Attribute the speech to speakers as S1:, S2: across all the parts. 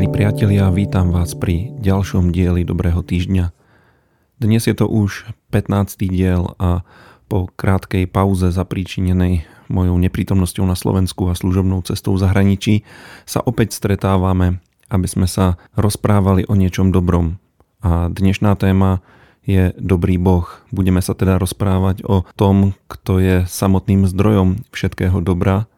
S1: Milí priatelia, vítam vás pri ďalšom dieli Dobrého týždňa. Dnes je to už 15. diel a po krátkej pauze zapríčinenej mojou neprítomnosťou na Slovensku a služobnou cestou v zahraničí sa opäť stretávame, aby sme sa rozprávali o niečom dobrom. A dnešná téma je dobrý Boh. Budeme sa teda rozprávať o tom, kto je samotným zdrojom všetkého dobra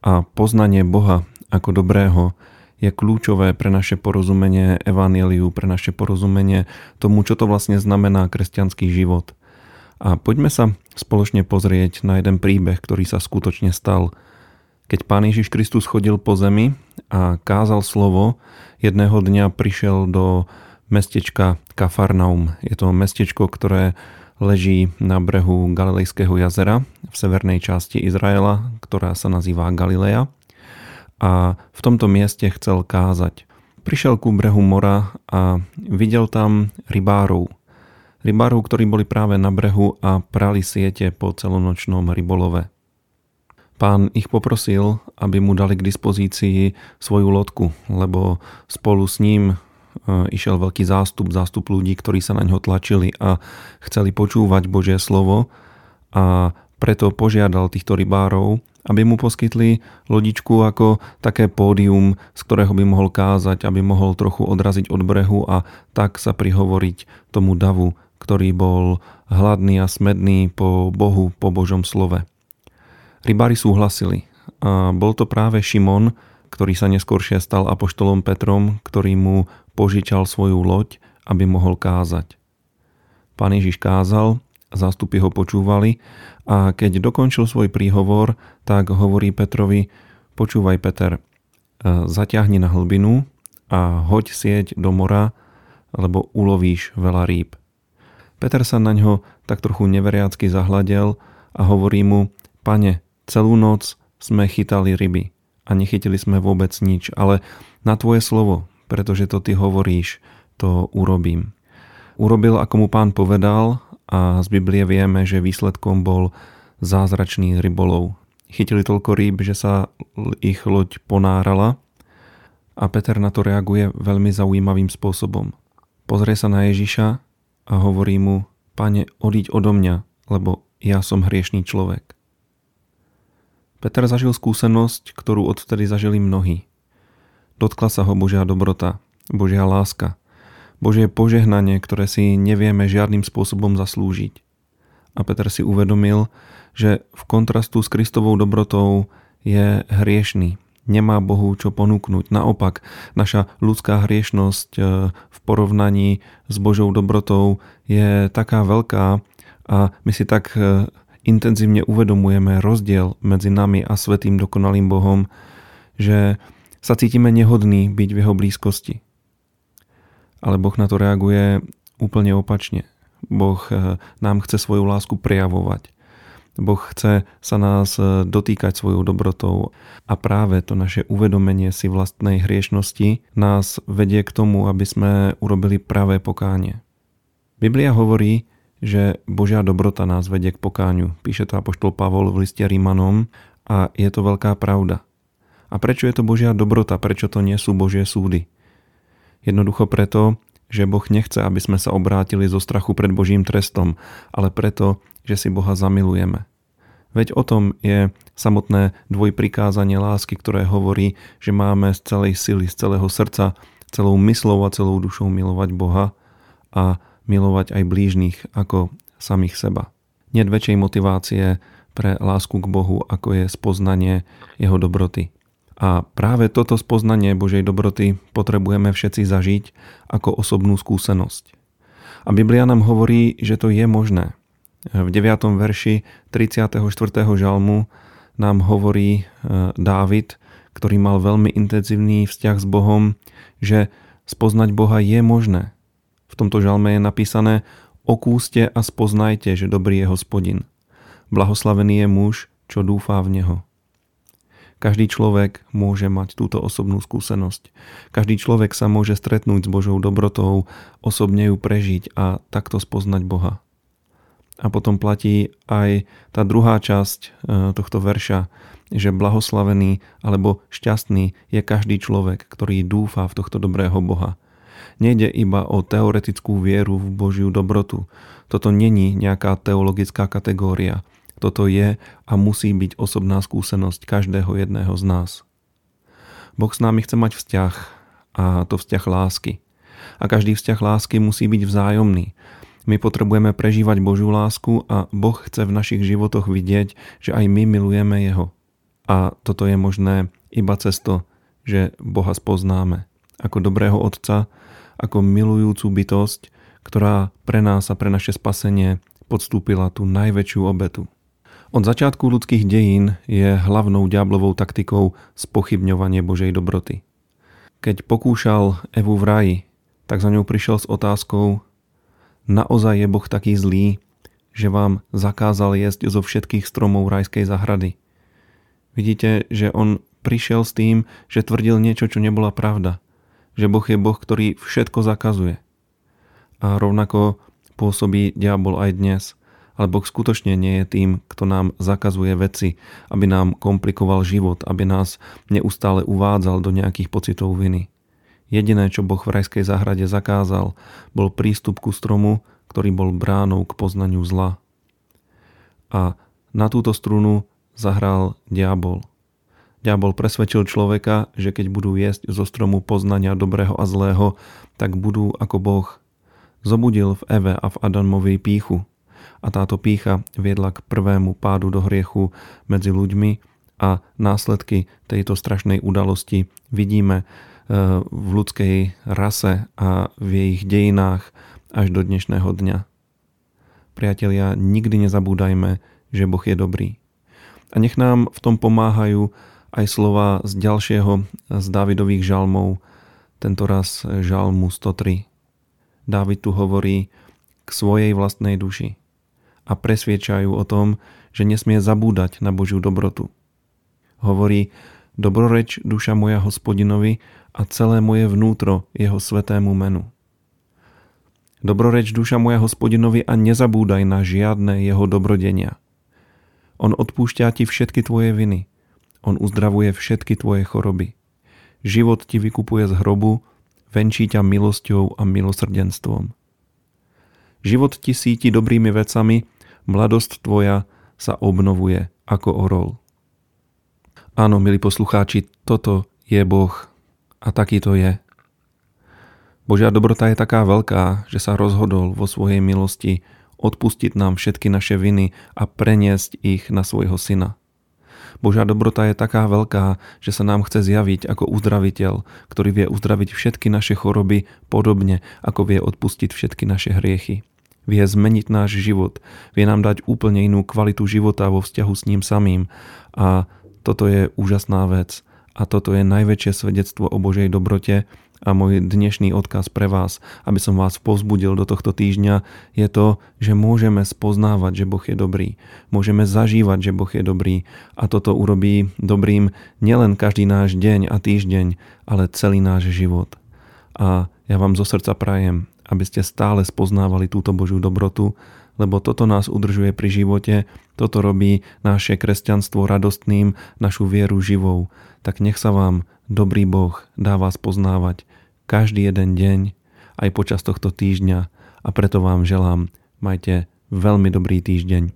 S1: a poznanie Boha ako dobrého je kľúčové pre naše porozumenie evaníliu, pre naše porozumenie tomu, čo to vlastne znamená kresťanský život. A poďme sa spoločne pozrieť na jeden príbeh, ktorý sa skutočne stal. Keď Pán Ježiš Kristus chodil po zemi a kázal slovo, jedného dňa prišiel do mestečka Kafarnaum. Je to mestečko, ktoré leží na brehu Galilejského jazera v severnej časti Izraela, ktorá sa nazýva Galilea a v tomto mieste chcel kázať. Prišiel ku brehu mora a videl tam rybárov. Rybárov, ktorí boli práve na brehu a prali siete po celonočnom rybolove. Pán ich poprosil, aby mu dali k dispozícii svoju lodku, lebo spolu s ním e, išiel veľký zástup, zástup ľudí, ktorí sa na ňo tlačili a chceli počúvať Božie slovo a preto požiadal týchto rybárov, aby mu poskytli lodičku ako také pódium, z ktorého by mohol kázať, aby mohol trochu odraziť od brehu a tak sa prihovoriť tomu davu, ktorý bol hladný a smedný po Bohu, po Božom slove. Rybári súhlasili a bol to práve Šimon, ktorý sa neskôršie stal apoštolom Petrom, ktorý mu požičal svoju loď, aby mohol kázať. Pán Ježiš kázal zástupy ho počúvali a keď dokončil svoj príhovor, tak hovorí Petrovi, počúvaj Peter, e, zaťahni na hlbinu a hoď sieť do mora, lebo ulovíš veľa rýb. Peter sa na ňo tak trochu neveriacky zahľadel a hovorí mu, pane, celú noc sme chytali ryby a nechytili sme vôbec nič, ale na tvoje slovo, pretože to ty hovoríš, to urobím. Urobil, ako mu pán povedal a z Biblie vieme, že výsledkom bol zázračný rybolov. Chytili toľko rýb, že sa ich loď ponárala a Peter na to reaguje veľmi zaujímavým spôsobom. Pozrie sa na Ježiša a hovorí mu, pane, odiť odo mňa, lebo ja som hriešný človek. Peter zažil skúsenosť, ktorú odvtedy zažili mnohí. Dotkla sa ho Božia dobrota, Božia láska – Božie požehnanie, ktoré si nevieme žiadnym spôsobom zaslúžiť. A Peter si uvedomil, že v kontrastu s Kristovou dobrotou je hriešný. Nemá Bohu čo ponúknuť. Naopak, naša ľudská hriešnosť e, v porovnaní s Božou dobrotou je taká veľká a my si tak e, intenzívne uvedomujeme rozdiel medzi nami a svetým dokonalým Bohom, že sa cítime nehodní byť v jeho blízkosti ale Boh na to reaguje úplne opačne. Boh eh, nám chce svoju lásku prejavovať. Boh chce sa nás eh, dotýkať svojou dobrotou a práve to naše uvedomenie si vlastnej hriešnosti nás vedie k tomu, aby sme urobili pravé pokánie. Biblia hovorí, že Božia dobrota nás vedie k pokáňu. Píše to apoštol Pavol v liste Rímanom a je to veľká pravda. A prečo je to Božia dobrota? Prečo to nie sú Božie súdy? Jednoducho preto, že Boh nechce, aby sme sa obrátili zo strachu pred Božím trestom, ale preto, že si Boha zamilujeme. Veď o tom je samotné dvojprikázanie lásky, ktoré hovorí, že máme z celej sily, z celého srdca, celou myslou a celou dušou milovať Boha a milovať aj blížnych ako samých seba. Nie väčšej motivácie pre lásku k Bohu, ako je spoznanie Jeho dobroty. A práve toto spoznanie Božej dobroty potrebujeme všetci zažiť ako osobnú skúsenosť. A Biblia nám hovorí, že to je možné. V 9. verši 34. žalmu nám hovorí e, Dávid, ktorý mal veľmi intenzívny vzťah s Bohom, že spoznať Boha je možné. V tomto žalme je napísané Okúste a spoznajte, že dobrý je hospodin. Blahoslavený je muž, čo dúfá v Neho. Každý človek môže mať túto osobnú skúsenosť. Každý človek sa môže stretnúť s Božou dobrotou, osobne ju prežiť a takto spoznať Boha. A potom platí aj tá druhá časť e, tohto verša, že blahoslavený alebo šťastný je každý človek, ktorý dúfa v tohto dobrého Boha. Nejde iba o teoretickú vieru v Božiu dobrotu. Toto není nejaká teologická kategória. Toto je a musí byť osobná skúsenosť každého jedného z nás. Boh s námi chce mať vzťah a to vzťah lásky. A každý vzťah lásky musí byť vzájomný. My potrebujeme prežívať Božiu lásku a Boh chce v našich životoch vidieť, že aj my milujeme Jeho. A toto je možné iba cez to, že Boha spoznáme ako dobrého Otca, ako milujúcu bytosť, ktorá pre nás a pre naše spasenie podstúpila tú najväčšiu obetu. Od začiatku ľudských dejín je hlavnou diablovou taktikou spochybňovanie Božej dobroty. Keď pokúšal Evu v raji, tak za ňou prišiel s otázkou Naozaj je Boh taký zlý, že vám zakázal jesť zo všetkých stromov rajskej zahrady. Vidíte, že on prišiel s tým, že tvrdil niečo, čo nebola pravda. Že Boh je Boh, ktorý všetko zakazuje. A rovnako pôsobí diabol aj dnes – ale Boh skutočne nie je tým, kto nám zakazuje veci, aby nám komplikoval život, aby nás neustále uvádzal do nejakých pocitov viny. Jediné, čo Boh v rajskej záhrade zakázal, bol prístup ku stromu, ktorý bol bránou k poznaniu zla. A na túto strunu zahral diabol. Diabol presvedčil človeka, že keď budú jesť zo stromu poznania dobrého a zlého, tak budú ako Boh. Zobudil v Eve a v Adamovi píchu, a táto pícha viedla k prvému pádu do hriechu medzi ľuďmi a následky tejto strašnej udalosti vidíme e, v ľudskej rase a v ich dejinách až do dnešného dňa. Priatelia, nikdy nezabúdajme, že Boh je dobrý. A nech nám v tom pomáhajú aj slova z ďalšieho z Dávidových žalmov, tento raz žalmu 103. Dávid tu hovorí k svojej vlastnej duši a presviečajú o tom, že nesmie zabúdať na Božiu dobrotu. Hovorí, dobroreč duša moja hospodinovi a celé moje vnútro jeho svetému menu. Dobroreč duša moja hospodinovi a nezabúdaj na žiadne jeho dobrodenia. On odpúšťa ti všetky tvoje viny. On uzdravuje všetky tvoje choroby. Život ti vykupuje z hrobu, venčí ťa milosťou a milosrdenstvom. Život ti síti dobrými vecami Mladosť tvoja sa obnovuje ako orol. Áno, milí poslucháči, toto je Boh a taký to je. Božia dobrota je taká veľká, že sa rozhodol vo svojej milosti odpustiť nám všetky naše viny a preniesť ich na svojho syna. Božia dobrota je taká veľká, že sa nám chce zjaviť ako uzdraviteľ, ktorý vie uzdraviť všetky naše choroby podobne, ako vie odpustiť všetky naše hriechy vie zmeniť náš život, vie nám dať úplne inú kvalitu života vo vzťahu s ním samým a toto je úžasná vec a toto je najväčšie svedectvo o Božej dobrote a môj dnešný odkaz pre vás, aby som vás povzbudil do tohto týždňa, je to, že môžeme spoznávať, že Boh je dobrý. Môžeme zažívať, že Boh je dobrý a toto urobí dobrým nielen každý náš deň a týždeň, ale celý náš život. A ja vám zo srdca prajem, aby ste stále spoznávali túto Božiu dobrotu, lebo toto nás udržuje pri živote, toto robí naše kresťanstvo radostným, našu vieru živou. Tak nech sa vám dobrý Boh dá vás poznávať každý jeden deň, aj počas tohto týždňa a preto vám želám, majte veľmi dobrý týždeň.